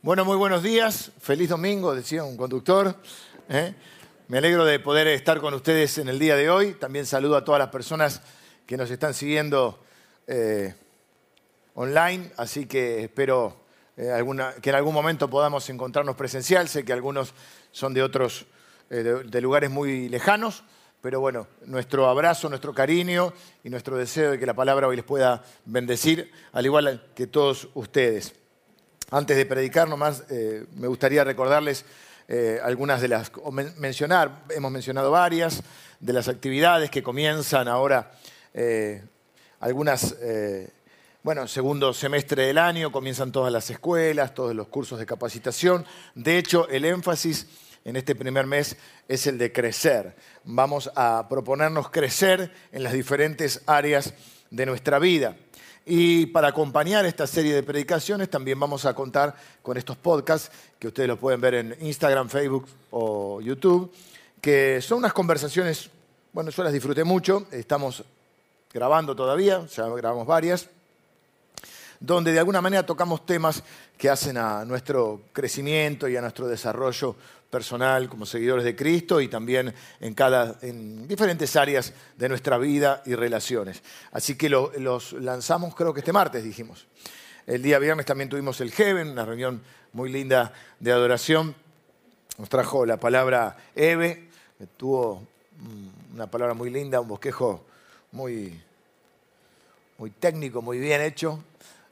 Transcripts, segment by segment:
Bueno, muy buenos días. Feliz domingo, decía un conductor. ¿eh? Me alegro de poder estar con ustedes en el día de hoy. También saludo a todas las personas que nos están siguiendo eh, online, así que espero eh, que en algún momento podamos encontrarnos presencial. Sé que algunos son de otros, de lugares muy lejanos, pero bueno, nuestro abrazo, nuestro cariño y nuestro deseo de que la palabra hoy les pueda bendecir, al igual que todos ustedes. Antes de predicar nomás, eh, me gustaría recordarles eh, algunas de las, o mencionar, hemos mencionado varias, de las actividades que comienzan ahora, eh, algunas, bueno, segundo semestre del año, comienzan todas las escuelas, todos los cursos de capacitación. De hecho, el énfasis en este primer mes es el de crecer. Vamos a proponernos crecer en las diferentes áreas de nuestra vida. Y para acompañar esta serie de predicaciones también vamos a contar con estos podcasts que ustedes los pueden ver en Instagram, Facebook o YouTube, que son unas conversaciones, bueno, yo las disfruté mucho, estamos grabando todavía, ya grabamos varias, donde de alguna manera tocamos temas que hacen a nuestro crecimiento y a nuestro desarrollo personal como seguidores de Cristo y también en, cada, en diferentes áreas de nuestra vida y relaciones. Así que los lanzamos creo que este martes, dijimos. El día viernes también tuvimos el Heaven, una reunión muy linda de adoración. Nos trajo la palabra Eve, tuvo mm, una palabra muy linda, un bosquejo muy, muy técnico, muy bien hecho.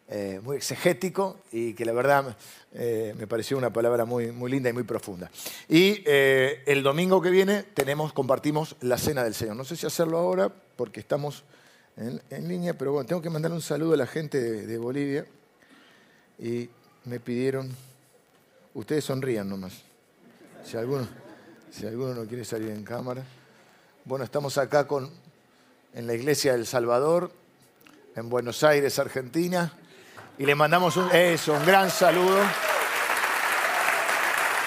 Eh, muy exegético y que la verdad eh, me pareció una palabra muy, muy linda y muy profunda. Y eh, el domingo que viene tenemos, compartimos la cena del Señor. No sé si hacerlo ahora porque estamos en, línea, pero bueno, tengo que mandar un saludo a la gente de, Bolivia y me pidieron, ustedes sonrían nomás, si alguno, si alguno no quiere salir en cámara. Bueno, estamos acá con, en la iglesia del Salvador, en Buenos Aires, Argentina y le mandamos un, eso, un gran saludo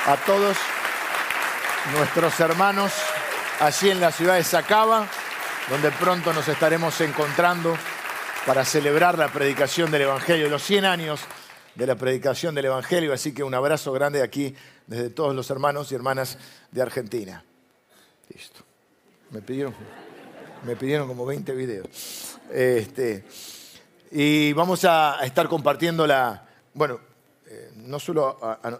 a todos nuestros hermanos allí en la ciudad de Sacaba, donde pronto nos estaremos encontrando para celebrar la predicación del Evangelio, los 100 años de la predicación del Evangelio. Así que un abrazo grande aquí desde todos los hermanos y hermanas de Argentina. Listo. Me pidieron, me pidieron como 20 videos. Este, y vamos a estar compartiendo la... Bueno, eh, no suelo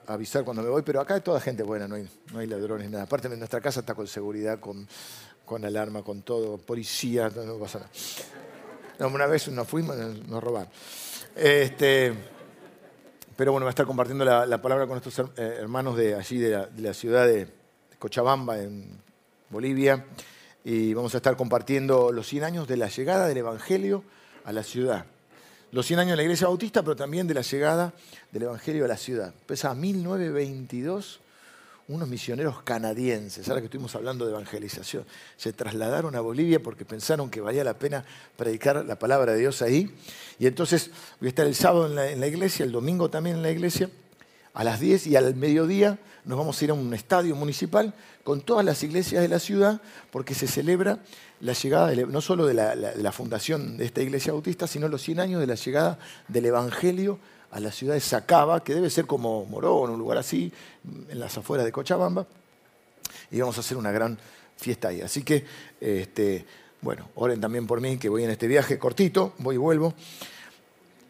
avisar cuando me voy, pero acá hay toda gente buena, no hay, no hay ladrones, nada. Aparte, nuestra casa está con seguridad, con, con alarma, con todo, policía, no, pasa nada. una vez nos fuimos, nos robaron. Este, pero bueno, va a estar compartiendo la, palabra con nuestros eh, hermanos de allí, de la, de la ciudad de Cochabamba, en Bolivia. Y vamos a estar compartiendo los 100 años de la llegada del Evangelio a la ciudad los 100 años de la Iglesia Bautista, pero también de la llegada del Evangelio a la ciudad. Pesa 1922, unos misioneros canadienses, ahora que estuvimos hablando de evangelización, se trasladaron a Bolivia porque pensaron que valía la pena predicar la palabra de Dios ahí. Y entonces voy a estar el sábado en la iglesia, el domingo también en la iglesia, a las 10 y al mediodía nos vamos a ir a un estadio municipal con todas las iglesias de la ciudad porque se celebra la llegada no solo de la, fundación de esta iglesia bautista, sino los 100 años de la llegada del Evangelio a la ciudad de Sacaba, que debe ser como Morón, un lugar así, en las afueras de Cochabamba, y vamos a hacer una gran fiesta ahí. Así que, este, bueno, oren también por mí, que voy en este viaje cortito, voy y vuelvo.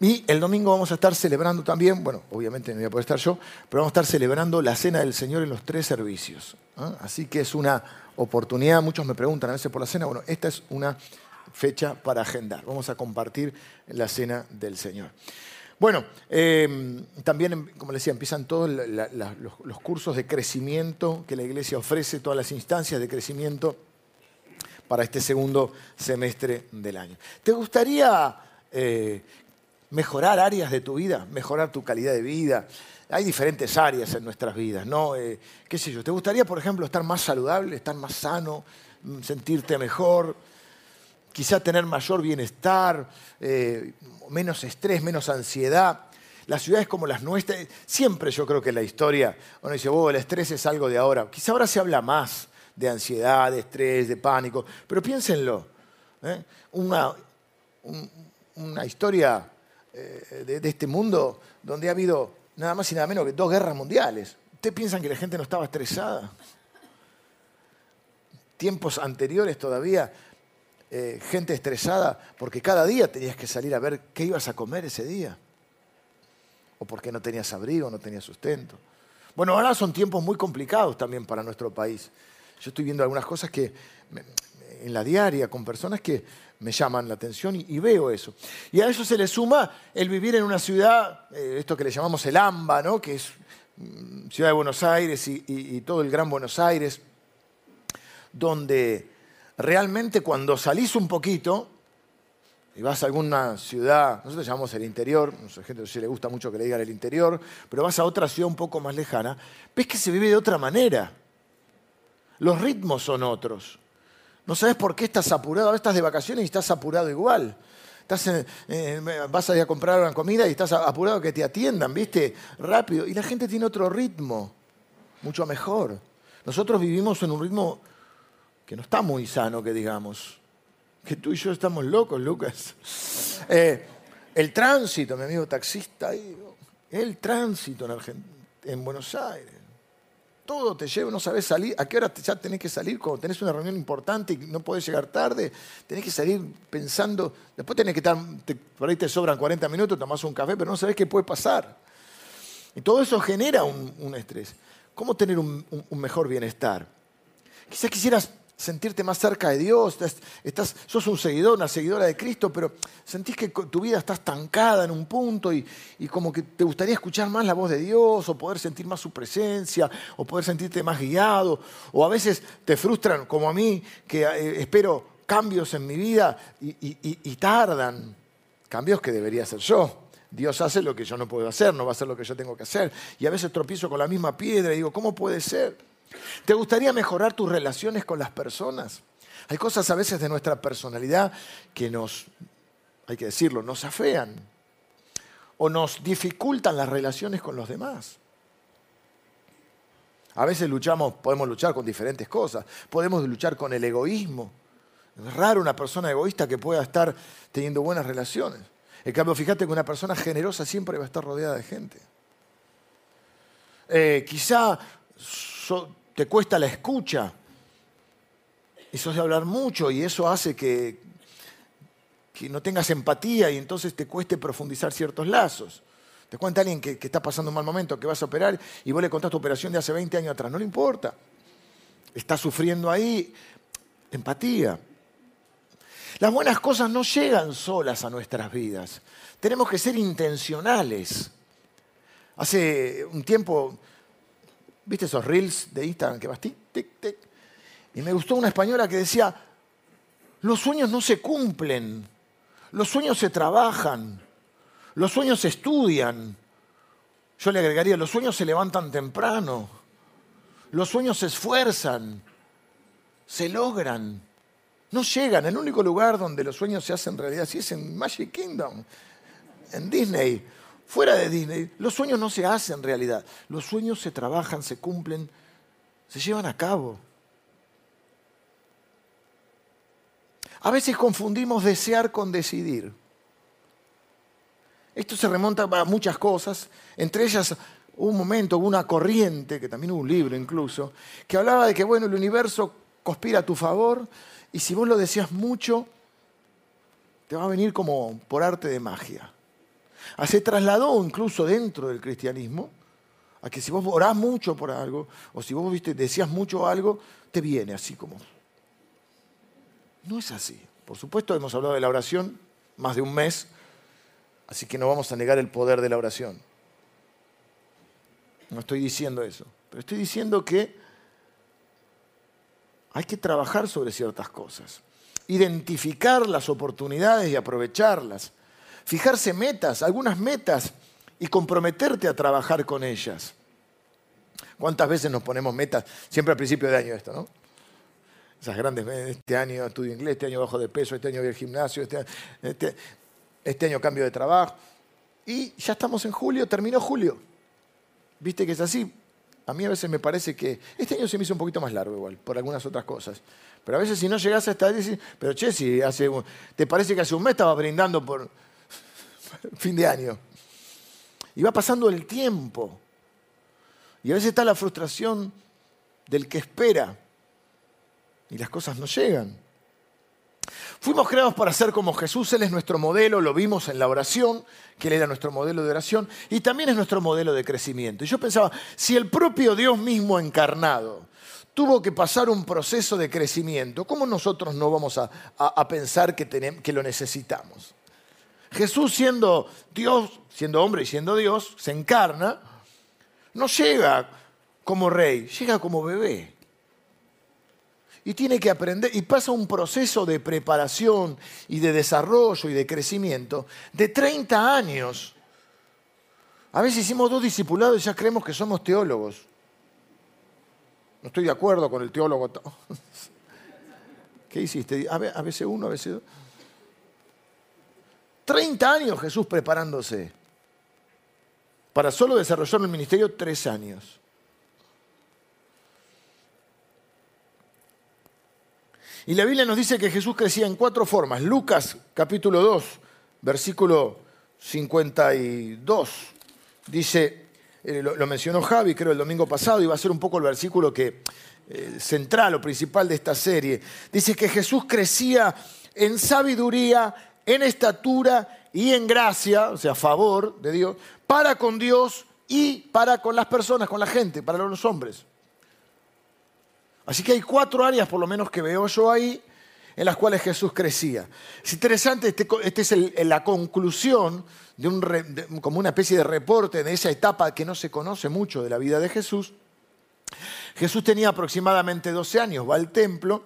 Y el domingo vamos a estar celebrando también, bueno, obviamente no voy a poder estar yo, pero vamos a estar celebrando la Cena del Señor en los tres servicios. Así que es una oportunidad, muchos me preguntan a veces por la cena, bueno, esta es una fecha para agendar. Vamos a compartir la Cena del Señor. Bueno, em, también, como les decía, empiezan todos los, cursos de crecimiento que la Iglesia ofrece, todas las instancias de crecimiento para este segundo semestre del año. ¿Te gustaría eh, mejorar áreas de tu vida, mejorar tu calidad de vida. Hay diferentes áreas en nuestras vidas, ¿no? Eh, ¿Qué sé yo? ¿Te gustaría, por ejemplo, estar más saludable, estar más sano, mm, sentirte mejor? Quizá tener mayor bienestar, eh, menos estrés, menos ansiedad. Las ciudades como las nuestras, siempre yo creo que la historia, uno dice, oh, el estrés es algo de ahora. Quizá ahora se habla más de ansiedad, de estrés, de pánico, pero piénsenlo. ¿eh? Una, una historia eh, de, este mundo donde ha habido nada más y nada menos que dos guerras mundiales. ¿Ustedes piensan que la gente no estaba estresada? Tiempos anteriores todavía, eh, gente estresada porque cada día tenías que salir a ver qué ibas a comer ese día. O porque no tenías abrigo, no tenías sustento. Bueno, ahora son tiempos muy complicados también para nuestro país. Yo estoy viendo algunas cosas que en la diaria con personas que me llaman la atención y, veo eso. Y a eso se le suma el vivir en una ciudad, eh, esto que le llamamos el AMBA, ¿no? que es mm, ciudad de Buenos Aires y, todo el Gran Buenos Aires, donde realmente cuando salís un poquito y vas a alguna ciudad, nosotros llamamos el interior, a la gente no le gusta mucho que le digan el interior, pero vas a otra ciudad un poco más lejana, ves que se vive de otra manera. Los ritmos son otros. No sabes por qué estás apurado. Ahora estás de vacaciones y estás apurado igual. Estás vas a ir a comprar una comida y estás apurado que te atiendan, ¿viste? Rápido. Y la gente tiene otro ritmo, mucho mejor. Nosotros vivimos en un ritmo que no está muy sano, que digamos. Que tú y yo estamos locos, Lucas. Eh, el tránsito, mi amigo taxista, el tránsito en Buenos Aires todo te lleva, no sabes salir, a qué hora ya tenés que salir cuando tenés una reunión importante y no podés llegar tarde, tenés que salir pensando, después tenés que estar, por ahí te sobran 40 minutos, tomás un café, pero no sabés qué puede pasar. Y todo eso genera un, estrés. ¿Cómo tener un mejor bienestar? Quizás quisieras sentirte más cerca de Dios, estás, sos un seguidor, una seguidora de Cristo, pero sentís que tu vida está estancada en un punto y, como que te gustaría escuchar más la voz de Dios o poder sentir más su presencia o poder sentirte más guiado o a veces te frustran como a mí que eh, espero cambios en mi vida y, y tardan, cambios que debería hacer yo. Dios hace lo que yo no puedo hacer, no va a hacer lo que yo tengo que hacer. Y a veces tropiezo con la misma piedra y digo, ¿cómo puede ser? ¿Te gustaría mejorar tus relaciones con las personas? Hay cosas a veces de nuestra personalidad que nos, hay que decirlo, nos afean o nos dificultan las relaciones con los demás. A veces luchamos, podemos luchar con diferentes cosas. Podemos luchar con el egoísmo. Es raro una persona egoísta que pueda estar teniendo buenas relaciones. En cambio, fíjate que una persona generosa siempre va a estar rodeada de gente. Eh, quizá te cuesta la escucha. Eso de hablar mucho y eso hace que, que no tengas empatía y entonces te cueste profundizar ciertos lazos. Te cuenta alguien que, que, está pasando un mal momento, que vas a operar y vos le contás tu operación de hace 20 años atrás. No le importa. Está sufriendo ahí. Empatía. Las buenas cosas no llegan solas a nuestras vidas. Tenemos que ser intencionales. Hace un tiempo ¿Viste esos reels de Instagram que vas tic, tic, tic? Y me gustó una española que decía, los sueños no se cumplen, los sueños se trabajan, los sueños se estudian. Yo le agregaría, los sueños se levantan temprano, los sueños se esfuerzan, se logran. No llegan, el único lugar donde los sueños se hacen realidad, sí es en Magic Kingdom, en Disney fuera de Disney, los sueños no se hacen realidad. Los sueños se trabajan, se cumplen, se llevan a cabo. A veces confundimos desear con decidir. Esto se remonta a muchas cosas, entre ellas un momento, una corriente, que también hubo un libro incluso, que hablaba de que bueno, el universo conspira a tu favor y si vos lo deseas mucho, te va a venir como por arte de magia. Ah, se trasladó incluso dentro del cristianismo a que si vos orás mucho por algo, o si vos decías mucho algo, te viene así como. No es así. Por supuesto, hemos hablado de la oración más de un mes, así que no vamos a negar el poder de la oración. No estoy diciendo eso, pero estoy diciendo que hay que trabajar sobre ciertas cosas, identificar las oportunidades y aprovecharlas fijarse metas, algunas metas, y comprometerte a trabajar con ellas. ¿Cuántas veces nos ponemos metas? Siempre al principio de año esto, ¿no? Esas grandes, este año estudio inglés, este año bajo de peso, este año voy al gimnasio, este, este, este año cambio de trabajo. Y ya estamos en julio, terminó julio. ¿Viste que es así? A mí a veces me parece que este año se me hizo un poquito más largo igual, por algunas otras cosas. Pero a veces si no llegas a esta pero che, si hace, te parece que hace un mes estaba brindando por, fin de año. Y va pasando el tiempo. Y a veces está la frustración del que espera y las cosas no llegan. Fuimos creados para ser como Jesús, Él es nuestro modelo, lo vimos en la oración, que Él era nuestro modelo de oración, y también es nuestro modelo de crecimiento. Y yo pensaba, si el propio Dios mismo encarnado tuvo que pasar un proceso de crecimiento, ¿cómo nosotros no vamos a, pensar que, que lo necesitamos? Jesús siendo Dios, siendo hombre y siendo Dios, se encarna, no llega como rey, llega como bebé y tiene que aprender y pasa un proceso de preparación y de desarrollo y de crecimiento de 30 años. A veces hicimos dos discipulados y ya creemos que somos teólogos. No estoy de acuerdo con el teólogo. ¿Qué hiciste? A veces uno, a veces dos. 30 años Jesús preparándose para solo desarrollar el ministerio tres años. Y la Biblia nos dice que Jesús crecía en cuatro formas. Lucas capítulo 2, versículo 52, dice, eh, lo, mencionó Javi creo el domingo pasado y va a ser un poco el versículo que, eh, central o principal de esta serie. Dice que Jesús crecía en sabiduría, en estatura y en gracia, o sea, favor de Dios, para con Dios y para con las personas, con la gente, para los hombres. Así que hay cuatro áreas por lo menos que veo yo ahí en las cuales Jesús crecía. Es interesante, este, este es la conclusión de un, como una especie de reporte de esa etapa que no se conoce mucho de la vida de Jesús. Jesús tenía aproximadamente 12 años, va al templo,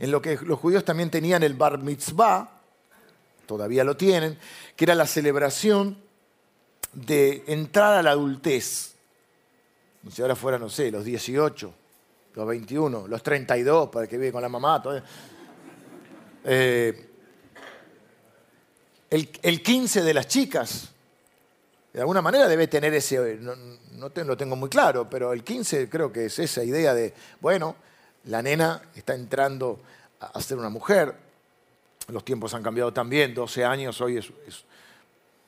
en lo que los judíos también tenían el bar mitzvah, todavía lo tienen, que era la celebración de entrar a la adultez. Si ahora fuera, no sé, los 18, los 21, los 32, para que vive con la mamá. Eh, el, 15 de las chicas, de alguna manera debe tener ese, no, no lo tengo muy claro, pero el 15 creo que es esa idea de, bueno, la nena está entrando a ser una mujer, los tiempos han cambiado también, 12 años hoy es,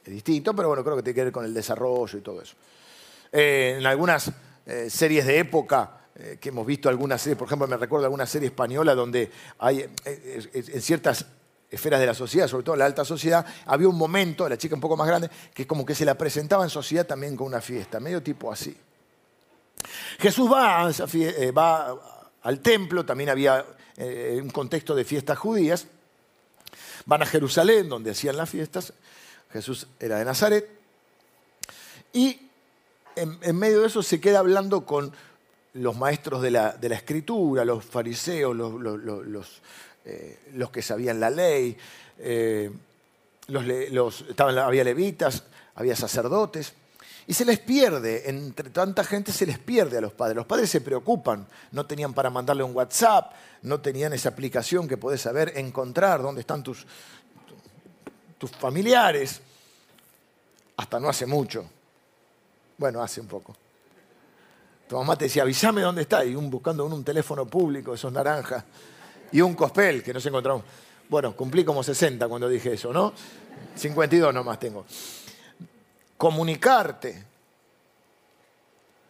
distinto, pero bueno, creo que tiene que ver con el desarrollo y todo eso. Eh, en algunas eh, series de época, eh, que hemos visto algunas series, por ejemplo, me recuerdo alguna serie española donde hay en ciertas esferas de la sociedad, sobre todo en la alta sociedad, había un momento, la chica un poco más grande, que como que se la presentaba en sociedad también con una fiesta, medio tipo así. Jesús va al templo, también había un contexto de fiestas judías, van a Jerusalén, donde hacían las fiestas, Jesús era de Nazaret, y en medio de eso se queda hablando con los maestros de la, escritura, los fariseos, los, eh, que sabían la ley, eh, había levitas, había sacerdotes, y se les pierde, entre tanta gente se les pierde a los padres. Los padres se preocupan, no tenían para mandarle un WhatsApp, no tenían esa aplicación que podés saber, encontrar dónde están tus, tus familiares, hasta no hace mucho. Bueno, hace un poco. Tu mamá te decía, avísame dónde está. Y un, buscando un, teléfono público, esos naranjas. Y un cospel que nos encontramos. Bueno, cumplí como 60 cuando dije eso, ¿no? 52 nomás tengo. Comunicarte.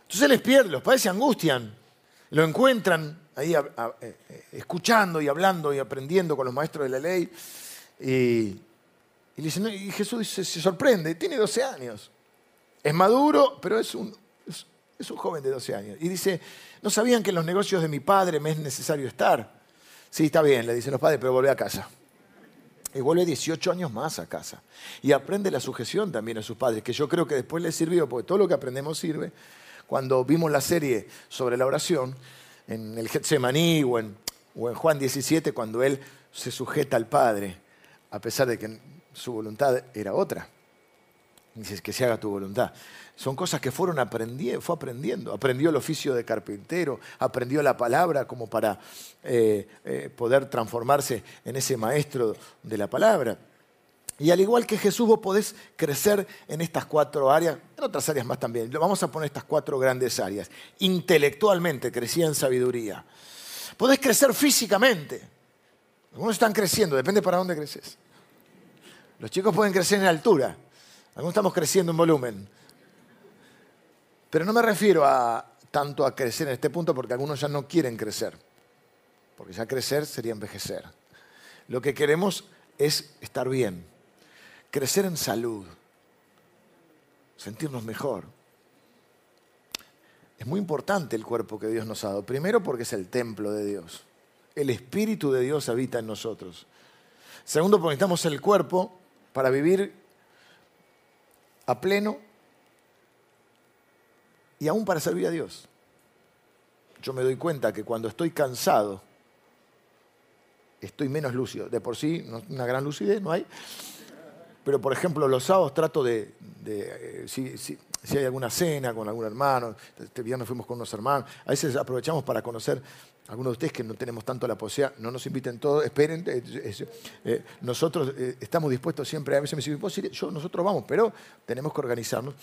Entonces les pierden, los padres se angustian. Lo encuentran ahí eh, eh, escuchando y hablando y aprendiendo con los maestros de la ley. Y, y, Jesús se, sorprende, tiene 12 años. Es maduro, pero es un, es un joven de 12 años. Y dice, no sabían que en los negocios de mi padre me es necesario estar. Sí, está bien, le dicen los padres, pero vuelve a casa. Y vuelve 18 años más a casa. Y aprende la sujeción también a sus padres, que yo creo que después le sirvió, porque todo lo que aprendemos sirve. Cuando vimos la serie sobre la oración, en el Getsemaní o en Juan 17, cuando él se sujeta al Padre, a pesar de que su voluntad era otra. Dices que se haga tu voluntad. Son cosas que fueron aprendiendo, fue aprendiendo. Aprendió el oficio de carpintero, aprendió la palabra como para eh, eh, poder transformarse en ese maestro de la palabra. Y al igual que Jesús, vos podés crecer en estas cuatro áreas, en otras áreas más también. Vamos a poner estas cuatro grandes áreas. Intelectualmente, crecía en sabiduría. Podés crecer físicamente. Algunos están creciendo, depende para dónde creces. Los chicos pueden crecer en altura, Algunos estamos creciendo en volumen. Pero no me refiero tanto a crecer en este punto porque algunos ya no quieren crecer. Porque ya crecer sería envejecer. Lo que queremos es estar bien, crecer en salud, sentirnos mejor. Es muy importante el cuerpo que Dios nos ha dado. Primero porque es el templo de Dios. El Espíritu de Dios habita en nosotros. Segundo porque necesitamos el cuerpo para vivir a pleno y aún para servir a Dios. Yo me doy cuenta que cuando estoy cansado, estoy menos lúcido. De por sí, una gran lucidez no hay. Pero, por ejemplo, los sábados trato de, eh, si, hay alguna cena con algún hermano, este viernes fuimos con unos hermanos, a veces aprovechamos para conocer algunos de ustedes que no tenemos tanto la posibilidad, no nos inviten todos, esperen, eh, eh, nosotros estamos dispuestos siempre, a veces me dicen, yo, nosotros vamos, pero tenemos que organizarnos.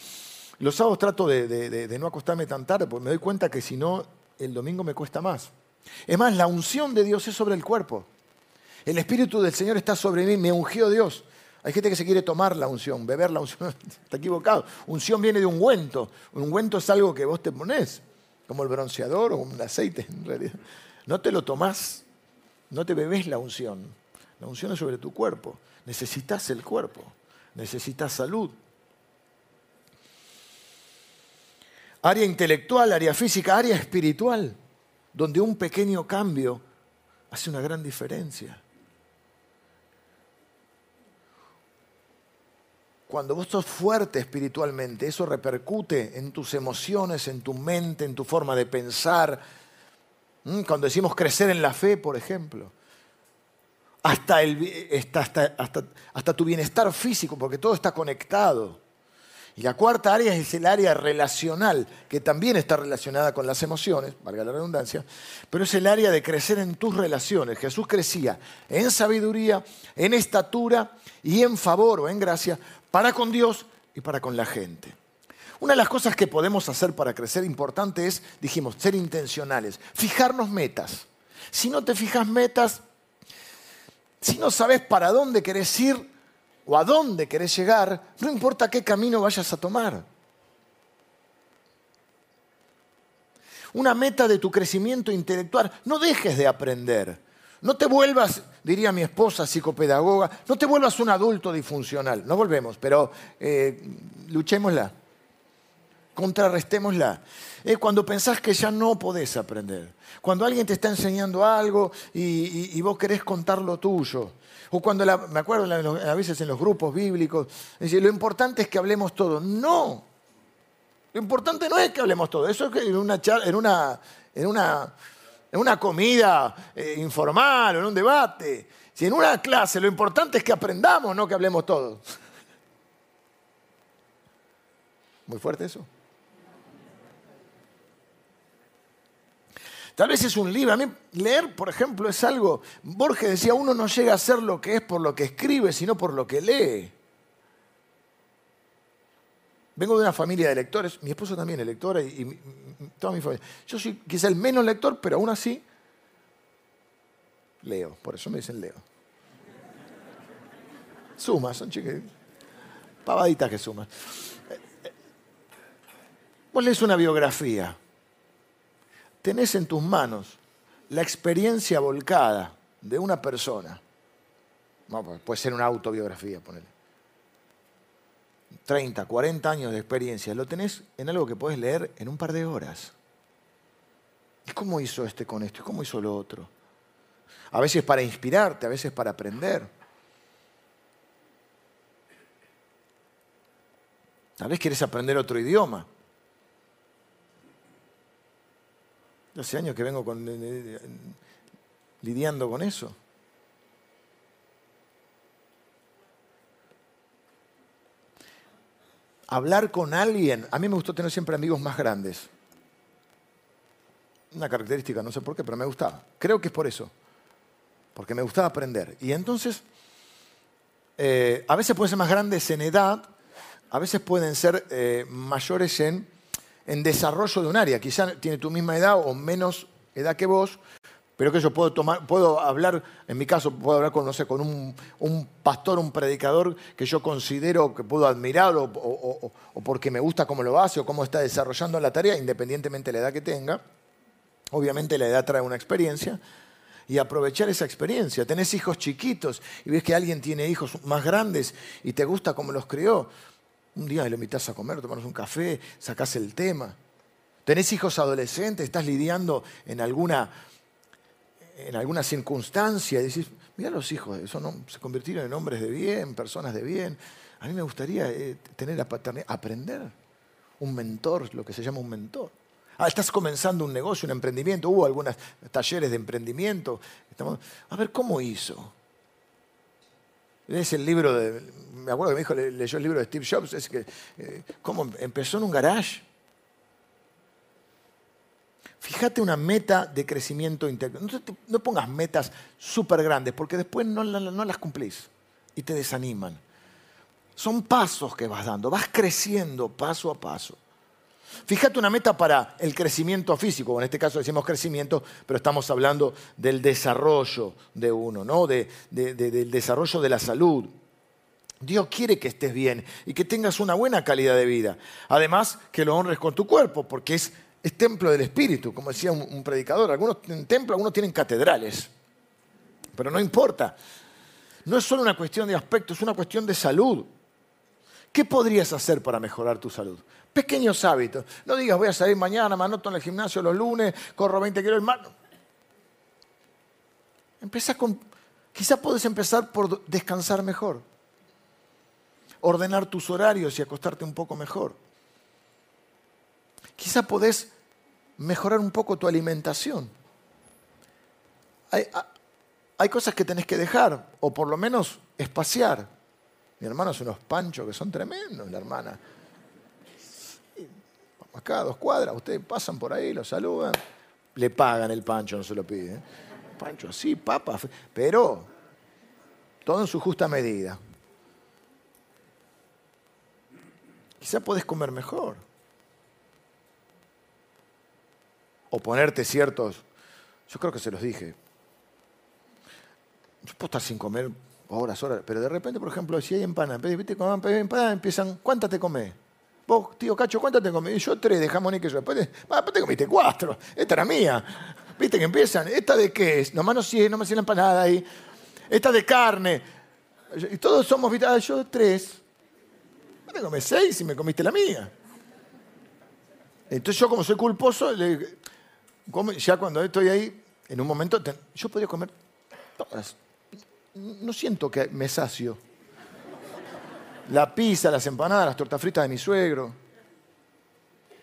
Los sábados trato de, no acostarme tan tarde, porque me doy cuenta que si no, el domingo me cuesta más. Es más, la unción de Dios es sobre el cuerpo. El Espíritu del Señor está sobre mí, me ungió Dios. Hay gente que se quiere tomar la unción, beber la unción. Está equivocado. Unción viene de un ungüento. Un ungüento es algo que vos te pones, como el bronceador o un aceite en realidad. No te lo tomás, no te bebés la unción. La unción es sobre tu cuerpo. Necesitas el cuerpo, necesitas salud. Área intelectual, área física, área espiritual, donde un pequeño cambio hace una gran diferencia. Cuando vos sos fuerte espiritualmente, eso repercute en tus emociones, en tu mente, en tu forma de pensar. ¿Mm? Cuando decimos crecer en la fe, por ejemplo. Hasta, el, hasta, hasta, hasta tu bienestar físico, porque todo está conectado. Y la cuarta área es el área relacional, que también está relacionada con las emociones, valga la redundancia, pero es el área de crecer en tus relaciones. Jesús crecía en sabiduría, en estatura y en favor o en gracia para con Dios y para con la gente. Una de las cosas que podemos hacer para crecer importante es, dijimos, ser intencionales, fijarnos metas. Si no te fijas metas, si no sabes para dónde querés ir o a dónde querés llegar, no importa qué camino vayas a tomar. Una meta de tu crecimiento intelectual, no dejes de aprender. No te vuelvas, diría mi esposa, psicopedagoga, no te vuelvas un adulto disfuncional. No volvemos, pero eh, luchémosla, contrarrestémosla. Es cuando pensás que ya no podés aprender. Cuando alguien te está enseñando algo y, vos querés contar lo tuyo. O cuando, me acuerdo a veces en los grupos bíblicos, dice, lo importante es que hablemos todo. No, lo importante no es que hablemos todo. Eso es que en una, en una, en una en una comida eh, informal o en un debate. Si en una clase lo importante es que aprendamos, no que hablemos todos. Muy fuerte eso. Tal vez es un libro. A mí leer, por ejemplo, es algo... Borges decía, uno no llega a ser lo que es por lo que escribe, sino por lo que lee. Vengo de una familia de lectores, mi esposa también es lectora y, toda mi familia. Yo soy quizá el menos lector, pero aún así leo, por eso me dicen leo. Sumas, son chicas, pavaditas que sumas. Vos lees una biografía, tenés en tus manos la experiencia volcada de una persona. puede ser una autobiografía, ponele 30, 40 años de experiencia, lo tenés en algo que podés leer en un par de horas. ¿Y cómo hizo este con esto? ¿Y cómo hizo lo otro? A veces para inspirarte, a veces para aprender. Tal vez quieres aprender otro idioma. Hace años que vengo eh, eh, lidiando con eso. Hablar con alguien, a mí me gustó tener siempre amigos más grandes. Una característica, no sé por qué, pero me gustaba. Creo que es por eso, porque me gustaba aprender. Y entonces, eh, a veces pueden ser más grandes en edad, a veces pueden ser eh, mayores en, desarrollo de un área. Quizá tiene tu misma edad o menos edad que vos, pero que yo puedo, tomar, puedo hablar, en mi caso, puedo hablar con, con un, pastor, un predicador que yo considero que puedo admirar o, o, porque me gusta cómo lo hace o cómo está desarrollando la tarea, independientemente de la edad que tenga. Obviamente la edad trae una experiencia y aprovechar esa experiencia. Tenés hijos chiquitos y ves que alguien tiene hijos más grandes y te gusta cómo los crió. Un día lo invitas a comer, tomarnos un café, sacás el tema. Tenés hijos adolescentes, estás lidiando en alguna, en alguna circunstancia y decís, mira los hijos, eso no, se convirtieron en hombres de bien, personas de bien. A mí me gustaría eh, tener aprender. Un mentor, lo que se llama un mentor. Ah, estás comenzando un negocio, un emprendimiento, hubo algunos talleres de emprendimiento. a ver, ¿cómo hizo? Es el libro de, me acuerdo que me dijo, leyó el libro de Steve Jobs, es que, eh, ¿cómo empezó en un garage? Fíjate una meta de crecimiento integral. No, pongas metas súper grandes porque después no, no las cumplís y te desaniman. Son pasos que vas dando, vas creciendo paso a paso. Fíjate una meta para el crecimiento físico, en este caso decimos crecimiento, pero estamos hablando del desarrollo de uno, ¿no? del desarrollo de la salud. Dios quiere que estés bien y que tengas una buena calidad de vida. Además, que lo honres con tu cuerpo, porque es, templo del Espíritu, como decía un, predicador. Algunos tienen templo, algunos tienen catedrales. Pero no importa. No es solo una cuestión de aspecto, es una cuestión de salud. ¿Qué podrías hacer para mejorar tu salud? Pequeños hábitos. No digas, voy a salir mañana, me anoto en el gimnasio los lunes, corro 20 kilos. Empieza con. Quizás puedes empezar por descansar mejor. Ordenar tus horarios y acostarte un poco mejor. Quizás podés mejorar un poco tu alimentación. Hay, cosas que tenés que dejar, o por lo menos espaciar. Mi hermano hace unos panchos que son tremendos, la hermana acá dos cuadras, ustedes pasan por ahí, lo saludan, le pagan el pancho, no se lo pide. ¿eh? Pancho así, papa, pero todo en su justa medida. Quizá podés comer mejor. O ponerte ciertos, yo creo que se los dije. Yo puedo estar sin comer horas, horas, pero de repente, por ejemplo, si hay empanadas, ¿viste? Empanadas empiezan, ¿cuántas te comes? Vos, tío Cacho, ¿cuántas te comí? Yo tres de jamón y queso. Después, te comiste cuatro. Esta era mía. ¿Viste que empiezan? ¿Esta de qué es? Nomás no sé, no me sé la empanada ahí. Esta de carne. Y todos somos, ¿viste? Ah, yo tres. Vos te comés seis y me comiste la mía. Entonces yo como soy culposo, ya cuando estoy ahí, en un momento, yo podría comer todas. No siento que me sacio la pizza, las empanadas, las tortas fritas de mi suegro.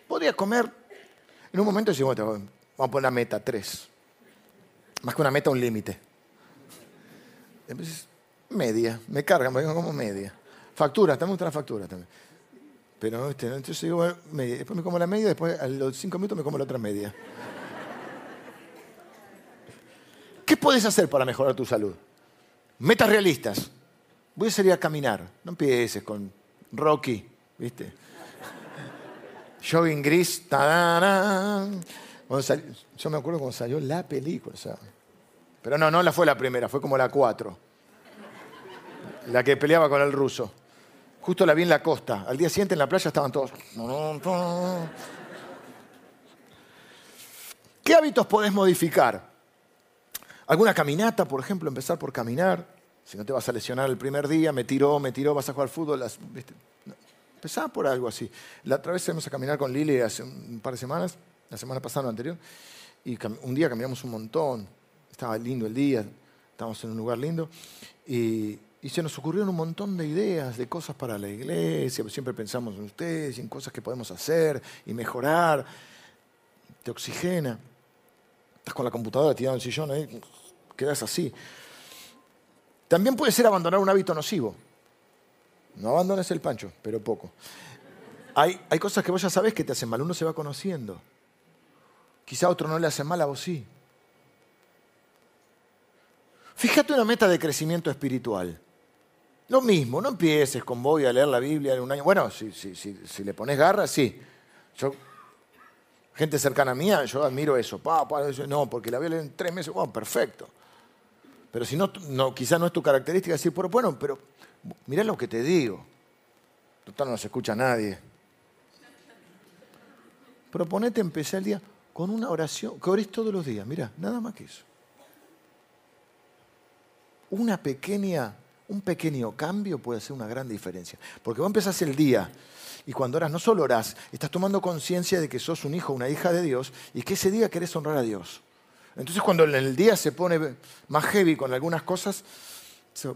Podría comer. En un momento decimos, vamos a poner la meta, tres. Más que una meta, un límite. media, me cargan, me como media. Factura, también la factura también. Pero este, entonces digo, media. después me como la media, después a los cinco minutos me como la otra media. ¿Qué puedes hacer para mejorar tu salud? Metas realistas. Voy a salir a caminar. No empieces con Rocky, ¿viste? Jogging gris. yo me acuerdo cuando salió la película. pero no, no la fue la primera, fue como la cuatro. La que peleaba con el ruso. Justo la vi en la costa. Al día siguiente en la playa estaban todos. ¿Qué hábitos podés modificar? ¿Alguna caminata, por ejemplo? Empezar por caminar. Si no te vas a lesionar el primer día, me tiró, me tiró, vas a jugar fútbol. Las, Empezaba por algo así. La otra vez fuimos a caminar con Lili hace un par de semanas, la semana pasada, o anterior, y un día caminamos un montón. Estaba lindo el día, estábamos en un lugar lindo, y, y se nos ocurrieron un montón de ideas, de cosas para la iglesia. Siempre pensamos en ustedes en cosas que podemos hacer y mejorar. Te oxigena. Estás con la computadora tirado en el sillón, ahí, quedas así. También puede ser abandonar un hábito nocivo. No abandones el pancho, pero poco. Hay, hay cosas que vos ya sabés que te hacen mal, uno se va conociendo. Quizá a otro no le hace mal, a vos sí. Fíjate una meta de crecimiento espiritual. Lo mismo, no empieces con voy a leer la Biblia en un año. Bueno, si, si, si, si le pones garra, sí. Yo Gente cercana a mía, yo admiro eso. Pa, no, porque la voy a leer en tres meses. Bueno, perfecto. Pero si no, no quizás no es tu característica decir, pero bueno, pero mirá lo que te digo. Total, no se escucha nadie. Proponete empezar el día con una oración, que ores todos los días. Mira, nada más que eso. Una pequeña, un pequeño cambio puede hacer una gran diferencia. Porque vos empezás el día y cuando oras, no solo orás, estás tomando conciencia de que sos un hijo una hija de Dios y que ese día querés honrar a Dios. Entonces cuando el día se pone más heavy con algunas cosas,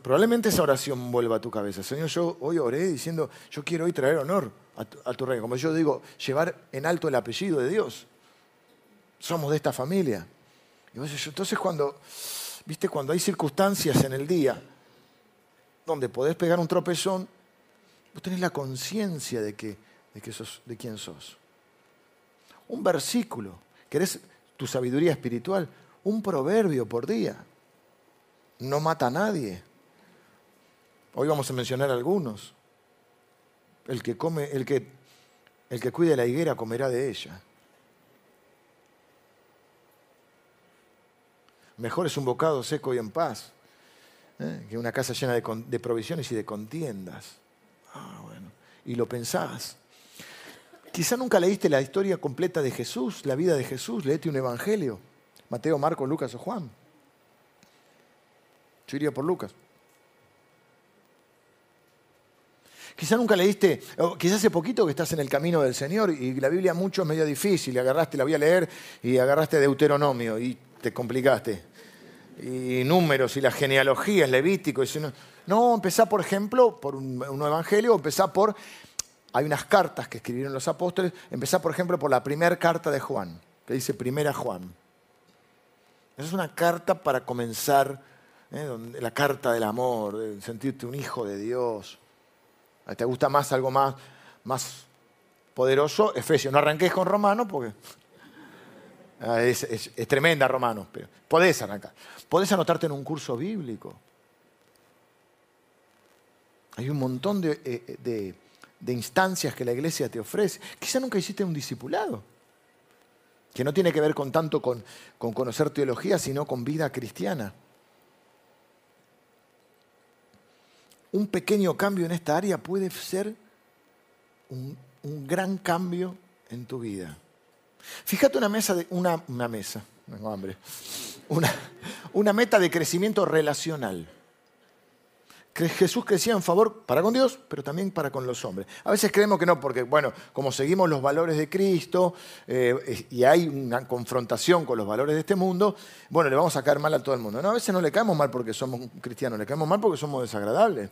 probablemente esa oración vuelva a tu cabeza. Señor, yo hoy oré diciendo, yo quiero hoy traer honor a tu, reino. Como yo digo, llevar en alto el apellido de Dios. Somos de esta familia. entonces cuando, viste, cuando hay circunstancias en el día donde podés pegar un tropezón, vos tenés la conciencia de, que, de, quién sos. Un versículo, querés tu sabiduría espiritual, un proverbio por día. No mata a nadie. Hoy vamos a mencionar algunos. El que come, el que, el que cuide la higuera comerá de ella. Mejor es un bocado seco y en paz ¿eh? que una casa llena de, provisiones y de contiendas. Ah, bueno. Y lo pensás. Quizá nunca leíste la historia completa de Jesús, la vida de Jesús, leete un evangelio. Mateo, Marcos, Lucas o Juan. Yo iría por Lucas. Quizá nunca leíste, quizás hace poquito que estás en el camino del Señor y la Biblia mucho es medio difícil, agarraste, la voy a leer, y agarraste Deuteronomio y te complicaste. Y números y la genealogía, es levítico. Y no, no, empezá por ejemplo por un, evangelio, empezá por hay unas cartas que escribieron los apóstoles. Empezá, por ejemplo, por la primera carta de Juan, que dice Primera Juan. Esa es una carta para comenzar, ¿eh? la carta del amor, de sentirte un hijo de Dios. ¿Te gusta más algo más, más poderoso? Efesios. No arranques con Romano porque ah, es, tremenda Romano. Pero podés arrancar. Podés anotarte en un curso bíblico. Hay un montón de eh, de instancias que la iglesia te ofrece. Quizá nunca hiciste un discipulado, que no tiene que ver con tanto con, conocer teología, sino con vida cristiana. Un pequeño cambio en esta área puede ser un, gran cambio en tu vida. Fíjate una mesa de una, una mesa, tengo hambre, una, meta de crecimiento relacional. Jesús crecía en favor para con Dios, pero también para con los hombres. A veces creemos que no, porque, bueno, como seguimos los valores de Cristo eh, y hay una confrontación con los valores de este mundo, bueno, le vamos a caer mal a todo el mundo. No, a veces no le caemos mal porque somos cristianos, le caemos mal porque somos desagradables.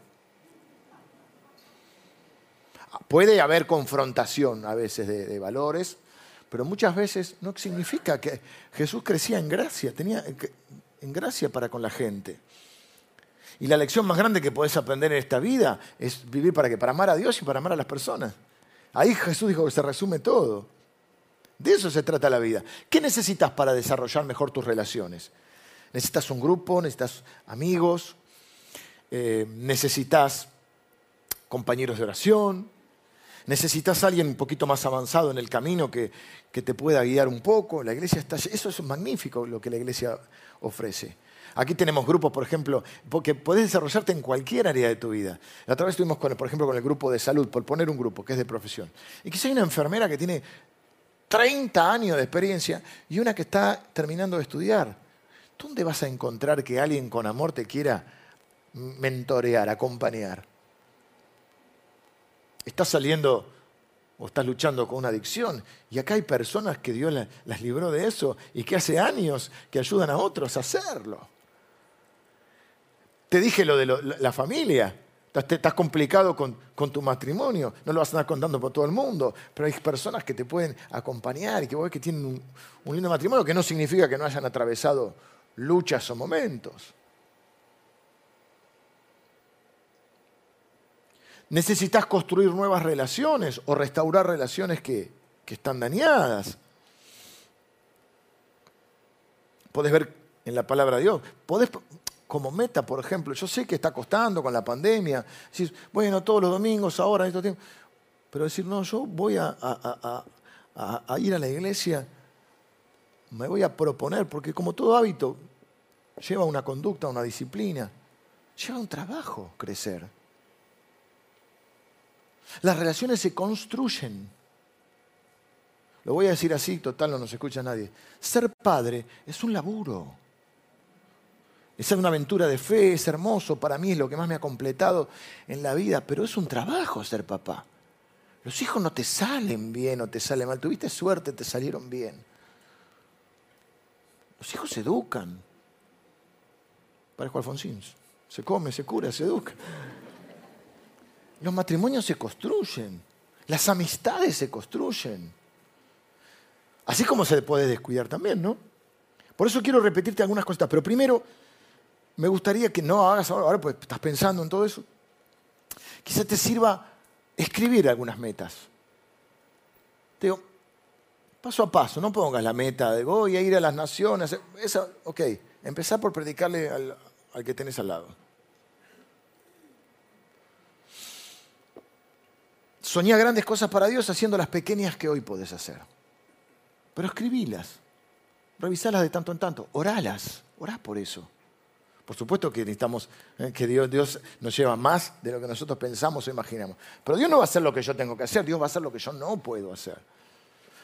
Puede haber confrontación a veces de valores, pero muchas veces no significa que Jesús crecía en gracia, tenía en gracia para con la gente. Y la lección más grande que podés aprender en esta vida es vivir para qué? Para amar a Dios y para amar a las personas. Ahí Jesús dijo que se resume todo. De eso se trata la vida. ¿Qué necesitas para desarrollar mejor tus relaciones? Necesitas un grupo, necesitas amigos, eh, necesitas compañeros de oración, necesitas alguien un poquito más avanzado en el camino que, que te pueda guiar un poco. La iglesia está, eso es magnífico lo que la iglesia ofrece. Aquí tenemos grupos, por ejemplo, porque podés desarrollarte en cualquier área de tu vida. La otra vez estuvimos, con, por ejemplo, con el grupo de salud, por poner un grupo que es de profesión. Y quizá hay una enfermera que tiene 30 años de experiencia y una que está terminando de estudiar. ¿Dónde vas a encontrar que alguien con amor te quiera mentorear, acompañar? Estás saliendo o estás luchando con una adicción. Y acá hay personas que Dios las libró de eso y que hace años que ayudan a otros a hacerlo. Te dije lo de la familia. Estás, complicado con, tu matrimonio, no lo vas a andar contando por todo el mundo, pero hay personas que te pueden acompañar y que que tienen un, un lindo matrimonio, que no significa que no hayan atravesado luchas o momentos. Necesitas construir nuevas relaciones o restaurar relaciones que, que están dañadas. Podés ver en la palabra de Dios. Podés, como meta, por ejemplo, yo sé que está costando con la pandemia, decir, bueno, todos los domingos, ahora, en estos tiempos, pero decir, no, yo voy a, a, ir a la iglesia, me voy a proponer, porque como todo hábito lleva una conducta, una disciplina, lleva un trabajo crecer. Las relaciones se construyen. Lo voy a decir así, total, no nos escucha nadie. Ser padre es un laburo. Es una aventura de fe, es hermoso, para mí es lo que más me ha completado en la vida, pero es un trabajo ser papá. Los hijos no te salen bien o te salen mal, tuviste suerte, te salieron bien. Los hijos se educan. Parejo Alfonsín, se come, se cura, se educa. Los matrimonios se construyen, las amistades se construyen. Así como se puede descuidar también, ¿no? Por eso quiero repetirte algunas cosas, pero primero me gustaría que no hagas ahora, ahora pues estás pensando en todo eso. Quizás te sirva escribir algunas metas. Te digo, paso a paso, no pongas la meta de voy a ir a las naciones. Esa, ok, empezar por predicarle al, al que tenés al lado. Soñá grandes cosas para Dios haciendo las pequeñas que hoy podés hacer. Pero escribílas, revisalas de tanto en tanto, oralas, orá por eso. Por supuesto que necesitamos eh, que Dios, Dios nos lleva más de lo que nosotros pensamos o imaginamos. Pero Dios no va a hacer lo que yo tengo que hacer, Dios va a hacer lo que yo no puedo hacer.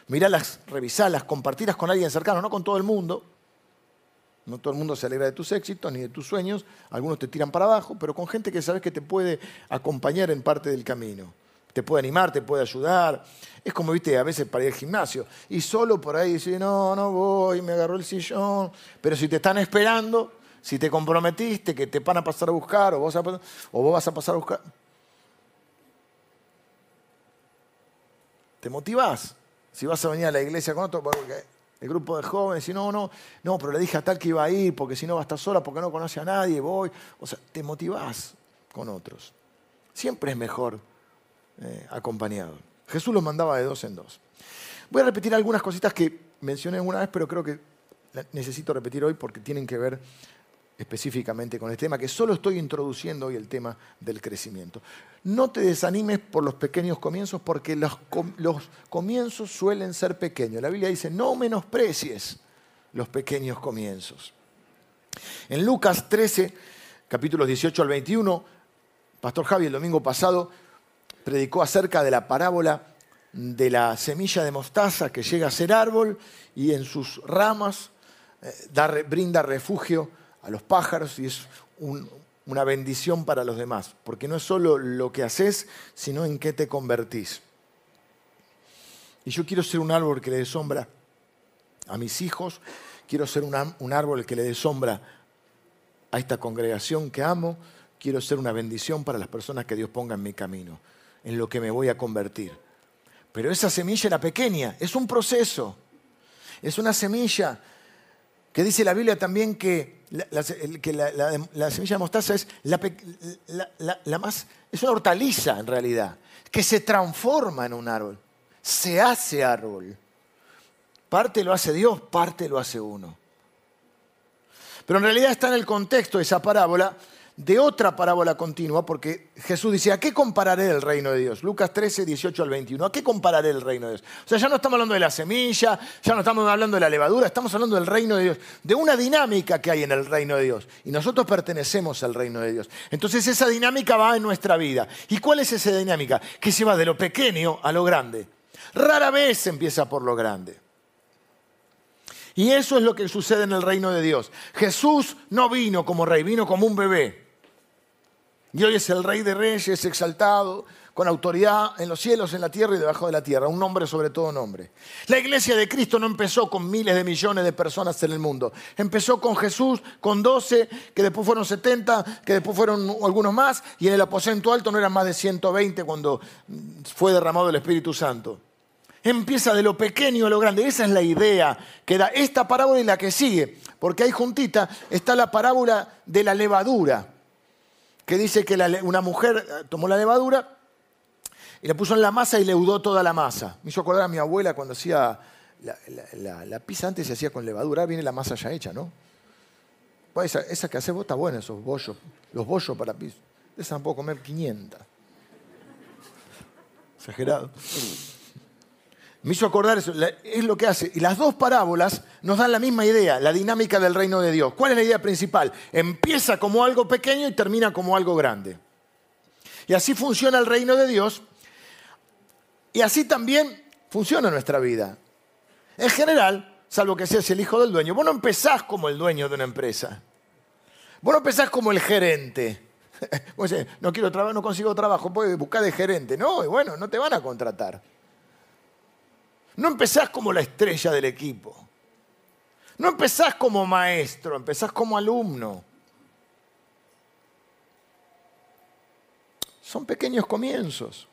Miralas, revisalas, compartirlas con alguien cercano, no con todo el mundo. No todo el mundo se alegra de tus éxitos ni de tus sueños. Algunos te tiran para abajo, pero con gente que sabes que te puede acompañar en parte del camino. Te puede animar, te puede ayudar. Es como, viste, a veces para ir al gimnasio. Y solo por ahí dice, no, no voy, me agarró el sillón. Pero si te están esperando, si te comprometiste que te van a pasar a buscar o vos, vas a pasar a buscar, te motivás. Si vas a venir a la iglesia con otro, el grupo de jóvenes, y no, no, no, pero le dije a tal que iba a ir, porque si no va a estar sola, porque no conoce a nadie, voy. O sea, te motivás con otros. Siempre es mejor eh, acompañado. Jesús los mandaba de dos en dos. Voy a repetir algunas cositas que mencioné una vez, pero creo que necesito repetir hoy porque tienen que ver específicamente con el tema, que solo estoy introduciendo hoy el tema del crecimiento. No te desanimes por los pequeños comienzos, porque los, los comienzos suelen ser pequeños. La Biblia dice, no menosprecies los pequeños comienzos. En Lucas 13, capítulos 18 al 21, Pastor Javi el domingo pasado predicó acerca de la parábola de la semilla de mostaza que llega a ser árbol y en sus ramas eh, brinda refugio a los pájaros y es una bendición para los demás, porque no es solo lo que haces, sino en qué te convertís. Y yo quiero ser un árbol que le dé sombra a mis hijos, quiero ser un árbol que le dé sombra a esta congregación que amo, quiero ser una bendición para las personas que Dios ponga en mi camino, en lo que me voy a convertir. Pero esa semilla era pequeña, es un proceso, es una semilla que dice la Biblia también que la, semilla de mostaza es la, más, es una hortaliza en realidad, que se transforma en un árbol, se hace árbol. Parte lo hace Dios, parte lo hace uno. Pero en realidad está en el contexto de esa parábola de otra parábola continua, porque Jesús dice, ¿a qué compararé el reino de Dios? Lucas 13, 18 al 21, ¿a qué compararé el reino de Dios? O sea, ya no estamos hablando de la semilla, ya no estamos hablando de la levadura, estamos hablando del reino de Dios, de una dinámica que hay en el reino de Dios. Y nosotros pertenecemos al reino de Dios. Entonces esa dinámica va en nuestra vida. ¿Y cuál es esa dinámica? Que se va de lo pequeño a lo grande. Rara vez empieza por lo grande. Y eso es lo que sucede en el reino de Dios. Jesús no vino como rey, vino como un bebé. Y hoy es el rey de reyes, exaltado, con autoridad en los cielos, en la tierra y debajo de la tierra, un nombre sobre todo nombre. La iglesia de Cristo no empezó con miles de millones de personas en el mundo. Empezó con Jesús, con 12, que después fueron 70, que después fueron algunos más, y en el aposento alto no eran más de 120 cuando fue derramado el Espíritu Santo. Empieza de lo pequeño a lo grande. Esa es la idea que da esta parábola y la que sigue. Porque ahí juntita está la parábola de la levadura que dice que una mujer eh, tomó la levadura y la puso en la masa y leudó toda la masa. Me hizo acordar a mi abuela cuando hacía la, pizza, antes se hacía con levadura, viene la masa ya hecha, ¿no? Pues esa, que hace vos está buena, esos bollos, los bollos para pizza. esa no puedo comer 500. Exagerado. Me hizo acordar eso, es lo que hace. Y las dos parábolas nos dan la misma idea, la dinámica del reino de Dios. ¿Cuál es la idea principal? Empieza como algo pequeño y termina como algo grande. Y así funciona el reino de Dios. Y así también funciona nuestra vida. En general, salvo que seas el hijo del dueño, vos no empezás como el dueño de una empresa. Vos no empezás como el gerente. Vos decís, no quiero trabajo, no consigo trabajo, puedes buscar de gerente. No, y bueno, no te van a contratar. No empezás como la estrella del equipo. No empezás como maestro, empezás como alumno. Son pequeños comienzos.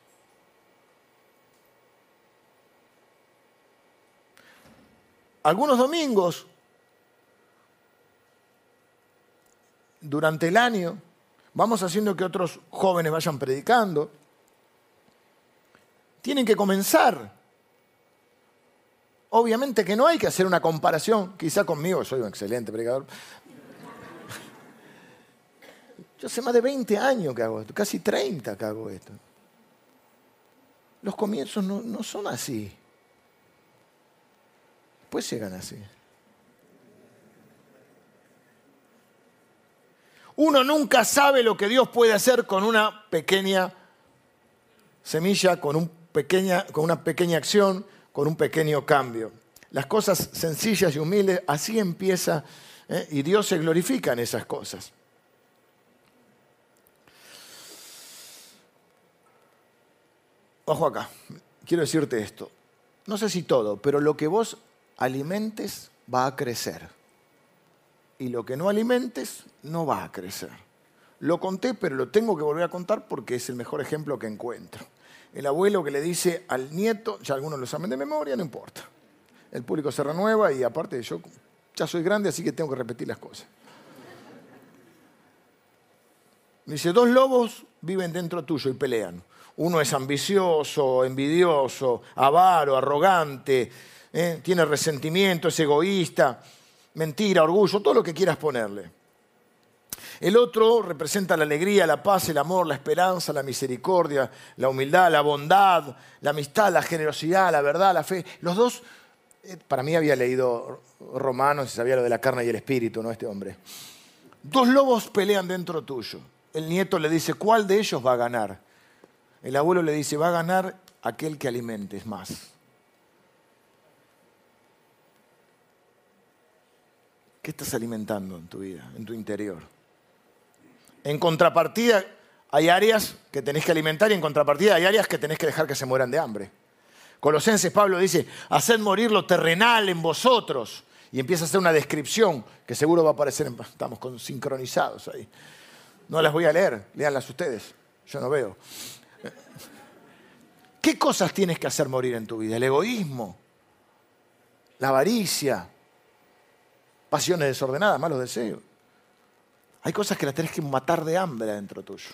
Algunos domingos, durante el año, vamos haciendo que otros jóvenes vayan predicando. Tienen que comenzar Obviamente que no hay que hacer una comparación, quizá conmigo, soy un excelente predicador. Yo hace más de 20 años que hago esto, casi 30 que hago esto. Los comienzos no, no son así. Pues llegan así. Uno nunca sabe lo que Dios puede hacer con una pequeña semilla, con, un pequeña, con una pequeña acción, con un pequeño cambio. Las cosas sencillas y humildes, así empieza ¿eh? y Dios se glorifica en esas cosas. Ojo acá, quiero decirte esto. No sé si todo, pero lo que vos alimentes va a crecer. Y lo que no alimentes no va a crecer. Lo conté, pero lo tengo que volver a contar porque es el mejor ejemplo que encuentro el abuelo que le dice al nieto, ya algunos lo saben de memoria, no importa. El público se renueva y aparte yo ya soy grande, así que tengo que repetir las cosas. Me dice, dos lobos viven dentro tuyo y pelean. Uno es ambicioso, envidioso, avaro, arrogante, ¿eh? tiene resentimiento, es egoísta, mentira, orgullo, todo lo que quieras ponerle. El otro representa la alegría, la paz, el amor, la esperanza, la misericordia, la humildad, la bondad, la amistad, la generosidad, la verdad, la fe. Los dos, eh, para mí había leído Romanos y sabía lo de la carne y el espíritu, ¿no? Este hombre. Dos lobos pelean dentro tuyo. El nieto le dice, ¿cuál de ellos va a ganar? El abuelo le dice, va a ganar aquel que alimentes más. ¿Qué estás alimentando en tu vida, en tu interior? En contrapartida, hay áreas que tenés que alimentar y en contrapartida hay áreas que tenés que dejar que se mueran de hambre. Colosenses Pablo dice, haced morir lo terrenal en vosotros. Y empieza a hacer una descripción que seguro va a aparecer, estamos sincronizados ahí. No las voy a leer, léanlas ustedes, yo no veo. ¿Qué cosas tienes que hacer morir en tu vida? El egoísmo, la avaricia, pasiones desordenadas, malos deseos. Hay cosas que las tenés que matar de hambre adentro tuyo.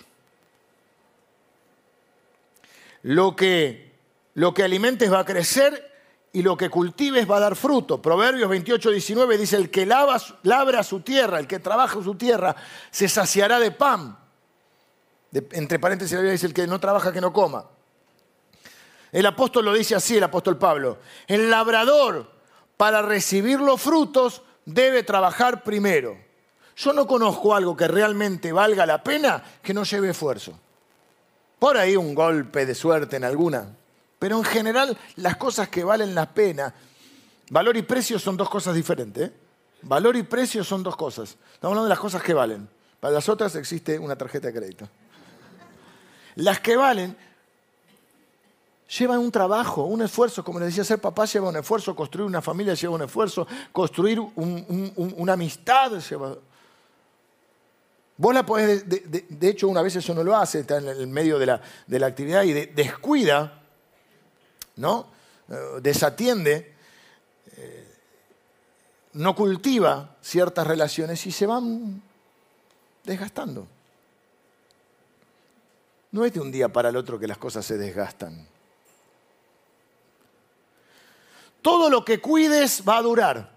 Lo que, lo que alimentes va a crecer y lo que cultives va a dar fruto. Proverbios 28, 19 dice, el que labra su tierra, el que trabaja su tierra, se saciará de pan. entre paréntesis, la Biblia dice, el que no trabaja, que no coma. El apóstol lo dice así, el apóstol Pablo. El labrador, para recibir los frutos, debe trabajar primero. Yo no conozco algo que realmente valga la pena que no lleve esfuerzo. Por ahí un golpe de suerte en alguna. Pero en general las cosas que valen la pena, valor y precio son dos cosas diferentes. ¿eh? Valor y precio son dos cosas. Estamos hablando de las cosas que valen. Para las otras existe una tarjeta de crédito. Las que valen llevan un trabajo, un esfuerzo, como les decía, ser papá lleva un esfuerzo, construir una familia lleva un esfuerzo, construir una amistad lleva Vos la podés, de, hecho, una vez eso no lo hace, está en el medio de la, actividad y descuida, ¿no? Eh, desatiende, eh, no cultiva ciertas relaciones y se van desgastando. No es de un día para el otro que las cosas se desgastan. Todo lo que cuides va a durar.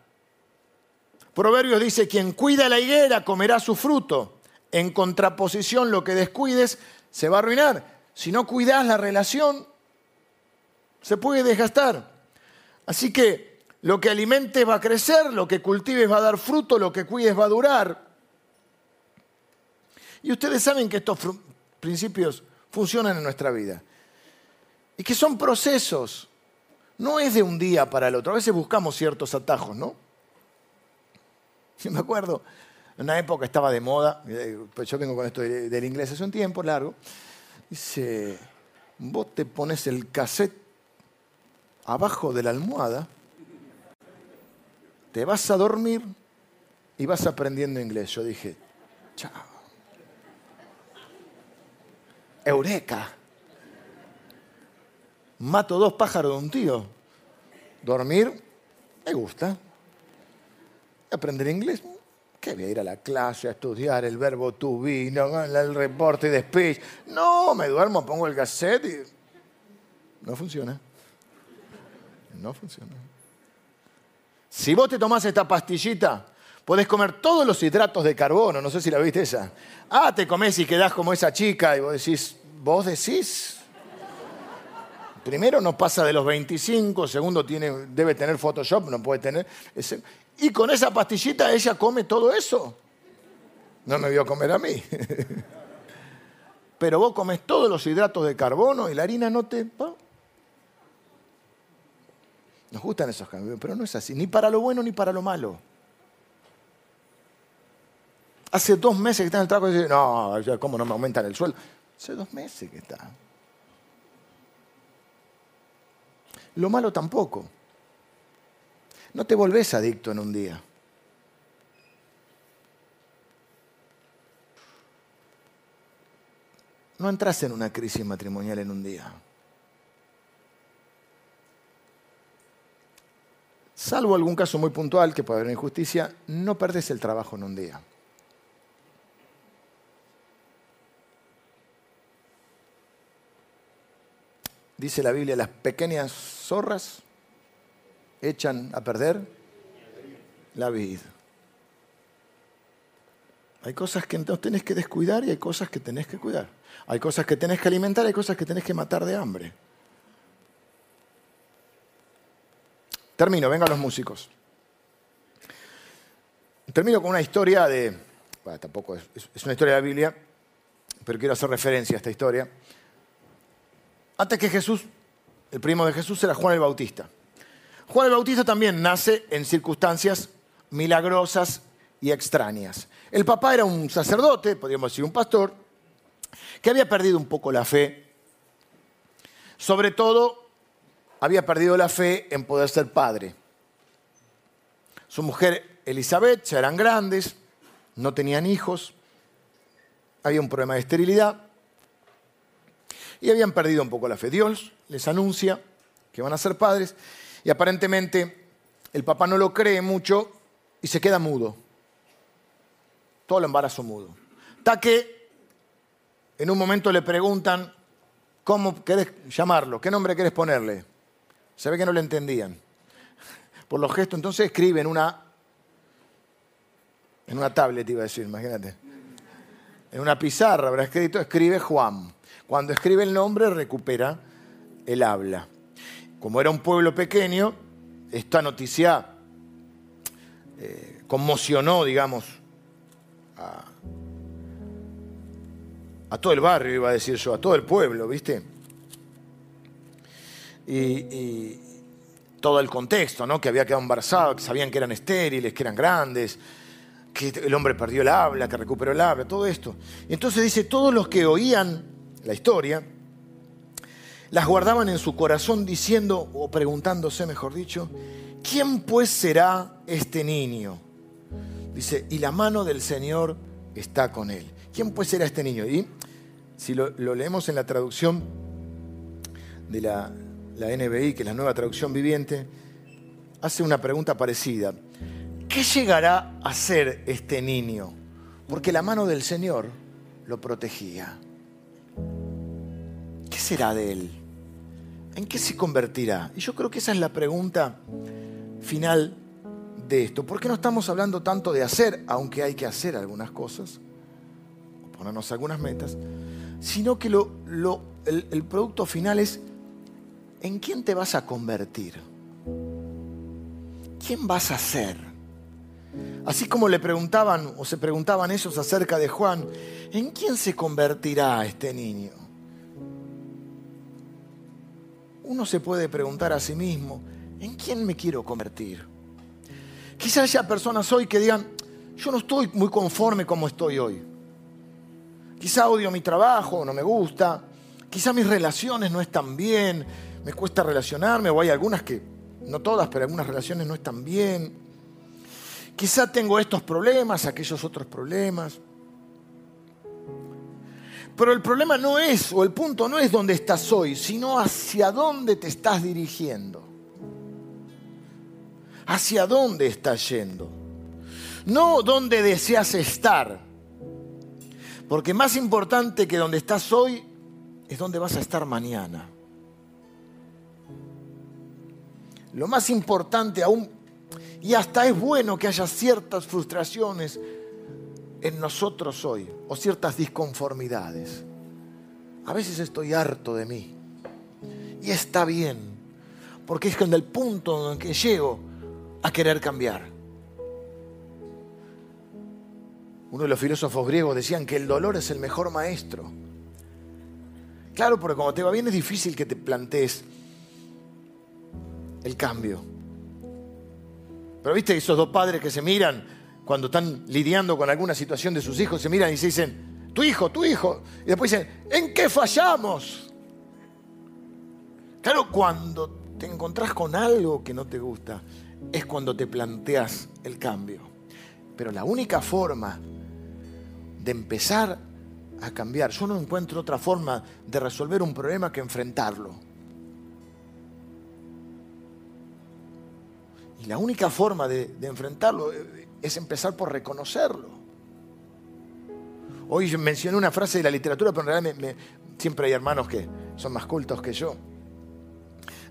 Proverbios dice, quien cuida la higuera comerá su fruto. En contraposición, lo que descuides se va a arruinar. Si no cuidas la relación, se puede desgastar. Así que lo que alimentes va a crecer, lo que cultives va a dar fruto, lo que cuides va a durar. Y ustedes saben que estos principios funcionan en nuestra vida. Y que son procesos. No es de un día para el otro. A veces buscamos ciertos atajos, ¿no? Yo me acuerdo, en una época estaba de moda, eh, pues yo vengo con esto del inglés hace un tiempo largo, dice, vos te pones el cassette abajo de la almohada, te vas a dormir y vas aprendiendo inglés. Yo dije, chao. Eureka. Mato dos pájaros de un tío. Dormir, me gusta. Aprender inglés, que voy a ir a la clase a estudiar el verbo to be, el reporte de speech. No, me duermo, pongo el cassette y no funciona. No funciona. Si vos te tomás esta pastillita, podés comer todos los hidratos de carbono, no sé si la viste esa. Ah, te comés y quedás como esa chica y vos decís, vos decís. Primero no pasa de los 25, segundo tiene, debe tener Photoshop, no puede tener. Y con esa pastillita ella come todo eso. No me vio comer a mí. Pero vos comes todos los hidratos de carbono y la harina no te... Nos gustan esos cambios, pero no es así, ni para lo bueno ni para lo malo. Hace dos meses que está en el trabajo y dice, no, ¿cómo no me aumentan el sueldo? Hace dos meses que está. Lo malo tampoco. No te volvés adicto en un día. No entras en una crisis matrimonial en un día. Salvo algún caso muy puntual que puede haber injusticia, no perdes el trabajo en un día. Dice la Biblia, las pequeñas zorras echan a perder la vida. Hay cosas que entonces tenés que descuidar y hay cosas que tenés que cuidar. Hay cosas que tenés que alimentar y hay cosas que tenés que matar de hambre. Termino, vengan los músicos. Termino con una historia de... Bueno, tampoco es, es una historia de la Biblia, pero quiero hacer referencia a esta historia. Antes que Jesús, el primo de Jesús era Juan el Bautista. Juan el Bautista también nace en circunstancias milagrosas y extrañas. El papá era un sacerdote, podríamos decir un pastor, que había perdido un poco la fe. Sobre todo, había perdido la fe en poder ser padre. Su mujer Elizabeth ya eran grandes, no tenían hijos, había un problema de esterilidad y habían perdido un poco la fe. Dios les anuncia que van a ser padres y aparentemente el papá no lo cree mucho y se queda mudo. Todo el embarazo mudo. Hasta que en un momento le preguntan, ¿cómo querés llamarlo? ¿Qué nombre querés ponerle? Se ve que no le entendían. Por los gestos, entonces escribe en una, en una tablet, iba a decir, imagínate. En una pizarra habrá escrito, escribe Juan. Cuando escribe el nombre, recupera el habla. Como era un pueblo pequeño, esta noticia eh, conmocionó, digamos, a, todo el barrio, iba a decir yo, a todo el pueblo, ¿viste? Y, todo el contexto, ¿no? Que había quedado embarazado, que sabían que eran estériles, que eran grandes, que el hombre perdió el habla, que recuperó el habla, todo esto. Y entonces dice, todos los que oían la historia, las guardaban en su corazón diciendo, o preguntándose, mejor dicho, ¿quién pues será este niño? Dice, y la mano del Señor está con él. ¿Quién pues será este niño? Y si lo, leemos en la traducción de la, la NBI, que es la nueva traducción viviente, hace una pregunta parecida. ¿Qué llegará a ser este niño? Porque la mano del Señor lo protegía. ¿Qué será de él? ¿En qué se convertirá? Y yo creo que esa es la pregunta final de esto. ¿Por qué no estamos hablando tanto de hacer, aunque hay que hacer algunas cosas, ponernos algunas metas, sino que el, el producto final es, ¿en quién te vas a convertir? ¿quién vas a ser? Así como le preguntaban o se preguntaban ellos acerca de Juan, ¿en quién se convertirá este niño? Uno se puede preguntar a sí mismo, ¿en quién me quiero convertir? Quizás haya personas hoy que digan, yo no estoy muy conforme como estoy hoy. Quizá odio mi trabajo, no me gusta. Quizá mis relaciones no están bien, me cuesta relacionarme, o hay algunas que, no todas, pero algunas relaciones no están bien. Quizá tengo estos problemas, aquellos otros problemas. Pero el problema no es, o el punto no es dónde estás hoy, sino hacia dónde te estás dirigiendo. Hacia dónde estás yendo. No dónde deseas estar. Porque más importante que donde estás hoy es donde vas a estar mañana. Lo más importante aún, y hasta es bueno que haya ciertas frustraciones en nosotros hoy, o ciertas disconformidades. A veces estoy harto de mí. Y está bien, porque es en el punto en que llego a querer cambiar. Uno de los filósofos griegos decían que el dolor es el mejor maestro. Claro, porque cuando te va bien es difícil que te plantees el cambio. Pero viste esos dos padres que se miran cuando están lidiando con alguna situación de sus hijos, se miran y se dicen, tu hijo, tu hijo. Y después dicen, ¿en qué fallamos? Claro, cuando te encontrás con algo que no te gusta, es cuando te planteas el cambio. Pero la única forma de empezar a cambiar. Yo no encuentro otra forma de resolver un problema que enfrentarlo. Y la única forma de, enfrentarlo es empezar por reconocerlo. Hoy mencioné una frase de la literatura, pero en realidad siempre hay hermanos que son más cultos que yo.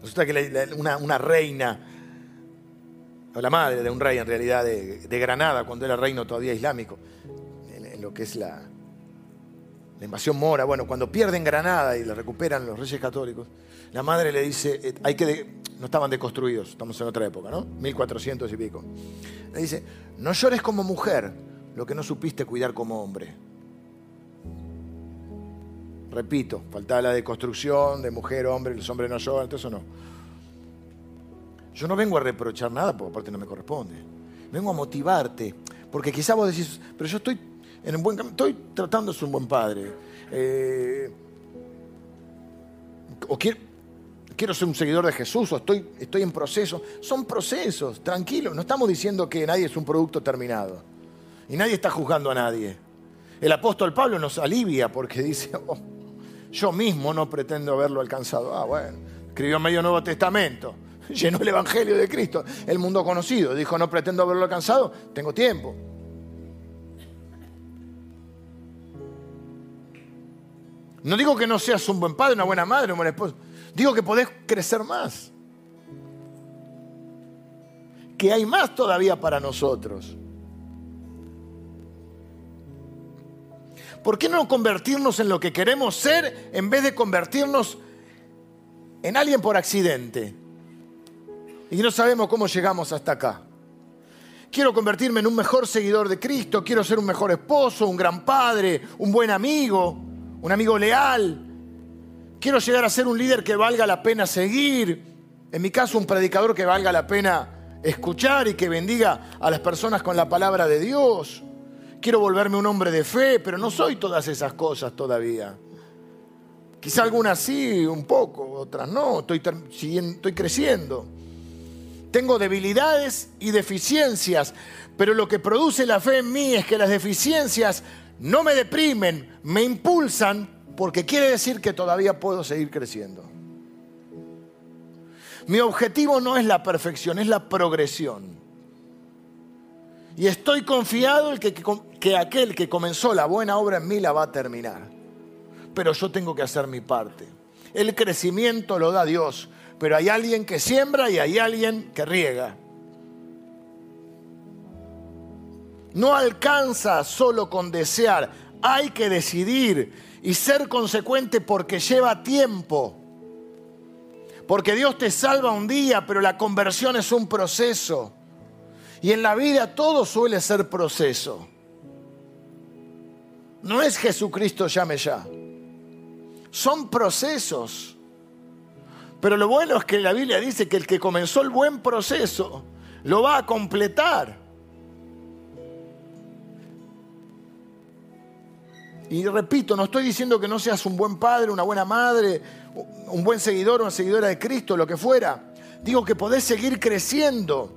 Resulta que una, reina, o la madre de un rey en realidad de Granada, cuando era reino todavía islámico, lo que es la, invasión mora. Bueno, cuando pierden Granada y la recuperan los reyes católicos, la madre le dice, eh, hay que no estaban deconstruidos, estamos en otra época, ¿no? 1400 y pico. Le dice, no llores como mujer lo que no supiste cuidar como hombre. Repito, faltaba la deconstrucción de mujer, hombre, los hombres no lloran, eso no. Yo no vengo a reprochar nada, porque aparte no me corresponde. Vengo a motivarte, porque quizá vos decís, pero yo estoy en un buen Estoy tratando de ser un buen padre. Eh, o quiero, ser un seguidor de Jesús, o estoy, estoy en proceso. Son procesos, tranquilo. No estamos diciendo que nadie es un producto terminado. Y nadie está juzgando a nadie. El apóstol Pablo nos alivia porque dice, oh, yo mismo no pretendo haberlo alcanzado. Ah, bueno, escribió medio Nuevo Testamento, llenó el Evangelio de Cristo, el mundo conocido. Dijo, no pretendo haberlo alcanzado, tengo tiempo. No digo que no seas un buen padre, una buena madre, un buen esposo. Digo que podés crecer más. Que hay más todavía para nosotros. ¿Por qué no convertirnos en lo que queremos ser en vez de convertirnos en alguien por accidente? Y no sabemos cómo llegamos hasta acá. Quiero convertirme en un mejor seguidor de Cristo, quiero ser un mejor esposo, un gran padre, un buen amigo un amigo leal. Quiero llegar a ser un líder que valga la pena seguir. En mi caso, un predicador que valga la pena escuchar y que bendiga a las personas con la palabra de Dios. Quiero volverme un hombre de fe, pero no soy todas esas cosas todavía. Quizá algunas sí, un poco, otras no. Estoy, estoy creciendo. Tengo debilidades y deficiencias, pero lo que produce la fe en mí es que las deficiencias no me deprimen, me impulsan porque quiere decir que todavía puedo seguir creciendo. Mi objetivo no es la perfección, es la progresión. Y estoy confiado que, que, aquel que comenzó la buena obra en mí la va a terminar. Pero yo tengo que hacer mi parte. El crecimiento lo da Dios, pero hay alguien que siembra y hay alguien que riega. No alcanza solo con desear, hay que decidir y ser consecuente porque lleva tiempo. Porque Dios te salva un día, pero la conversión es un proceso. Y en la vida todo suele ser proceso. No es Jesucristo llame ya. Son procesos. Pero lo bueno es que la Biblia dice que el que comenzó el buen proceso lo va a completar. Y repito, no estoy diciendo que no seas un buen padre, una buena madre, un buen seguidor, una seguidora de Cristo, lo que fuera. Digo que podés seguir creciendo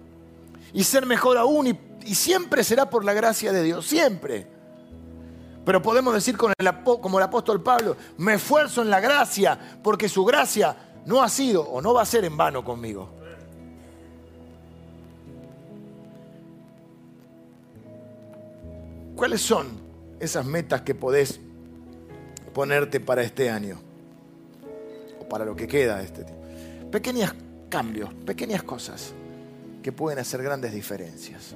y ser mejor aún y, siempre será por la gracia de Dios, siempre. Pero podemos decir como el apóstol Pablo, me esfuerzo en la gracia porque su gracia no ha sido o no va a ser en vano conmigo. ¿Cuáles son esas metas que podés ponerte para este año? O para lo que queda de este tiempo. Pequeños cambios, pequeñas cosas que pueden hacer grandes diferencias.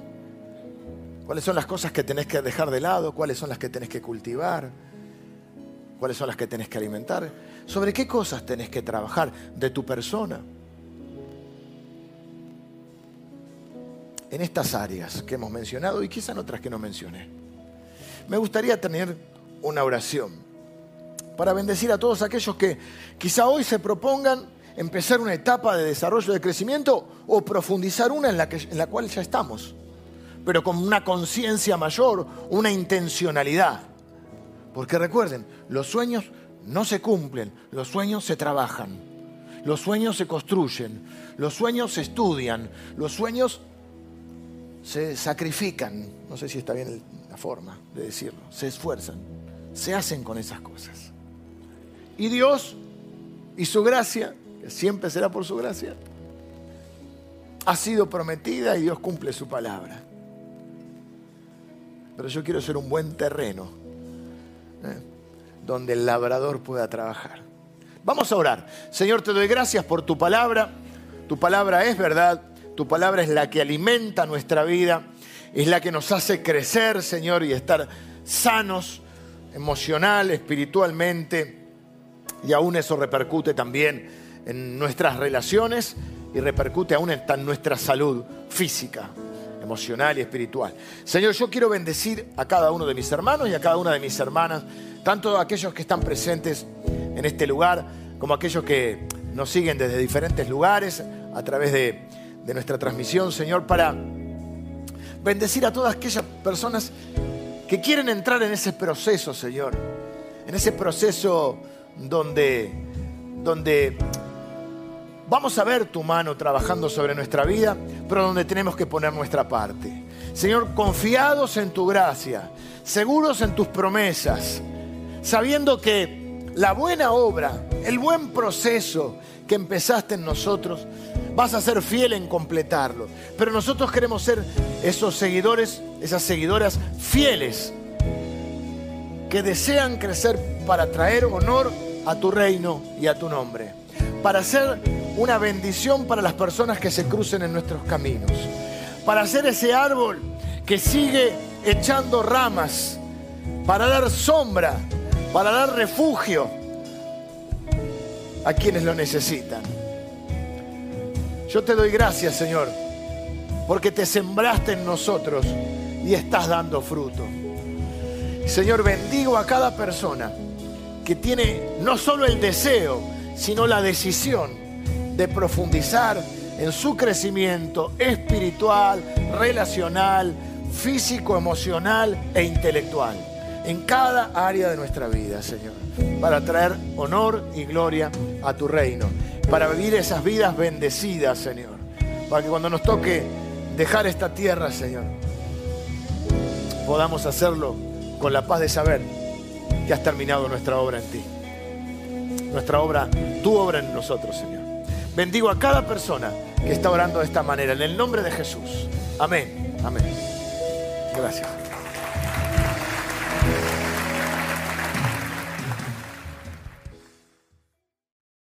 ¿Cuáles son las cosas que tenés que dejar de lado? ¿Cuáles son las que tenés que cultivar? ¿Cuáles son las que tenés que alimentar? ¿Sobre qué cosas tenés que trabajar de tu persona? En estas áreas que hemos mencionado y quizá en otras que no mencioné. Me gustaría tener una oración para bendecir a todos aquellos que quizá hoy se propongan empezar una etapa de desarrollo, de crecimiento o profundizar una en la, que, en la cual ya estamos, pero con una conciencia mayor, una intencionalidad. Porque recuerden, los sueños no se cumplen, los sueños se trabajan, los sueños se construyen, los sueños se estudian, los sueños se sacrifican, no sé si está bien la forma de decirlo, se esfuerzan, se hacen con esas cosas. Y Dios y su gracia que siempre será por su gracia, ha sido prometida y Dios cumple su palabra. Pero yo quiero ser un buen terreno ¿eh? donde el labrador pueda trabajar. Vamos a orar. Señor, te doy gracias por tu palabra. Tu palabra es verdad. Tu palabra es la que alimenta nuestra vida. Es la que nos hace crecer, Señor, y estar sanos emocional, espiritualmente. Y aún eso repercute también en nuestras relaciones y repercute aún en nuestra salud física, emocional y espiritual. Señor, yo quiero bendecir a cada uno de mis hermanos y a cada una de mis hermanas, tanto aquellos que están presentes en este lugar como aquellos que nos siguen desde diferentes lugares a través de, de nuestra transmisión, Señor, para bendecir a todas aquellas personas que quieren entrar en ese proceso, Señor, en ese proceso donde, donde Vamos a ver tu mano trabajando sobre nuestra vida, pero donde tenemos que poner nuestra parte. Señor, confiados en tu gracia, seguros en tus promesas, sabiendo que la buena obra, el buen proceso que empezaste en nosotros, vas a ser fiel en completarlo. Pero nosotros queremos ser esos seguidores, esas seguidoras fieles, que desean crecer para traer honor a tu reino y a tu nombre, para ser una bendición para las personas que se crucen en nuestros caminos. Para ser ese árbol que sigue echando ramas, para dar sombra, para dar refugio a quienes lo necesitan. Yo te doy gracias, Señor, porque te sembraste en nosotros y estás dando fruto. Señor, bendigo a cada persona que tiene no solo el deseo, sino la decisión de profundizar en su crecimiento espiritual, relacional, físico, emocional e intelectual, en cada área de nuestra vida, Señor, para traer honor y gloria a tu reino, para vivir esas vidas bendecidas, Señor, para que cuando nos toque dejar esta tierra, Señor, podamos hacerlo con la paz de saber que has terminado nuestra obra en ti. Nuestra obra, tu obra en nosotros, Señor. Bendigo a cada persona que está orando de esta manera, en el nombre de Jesús. Amén. Amén. Gracias.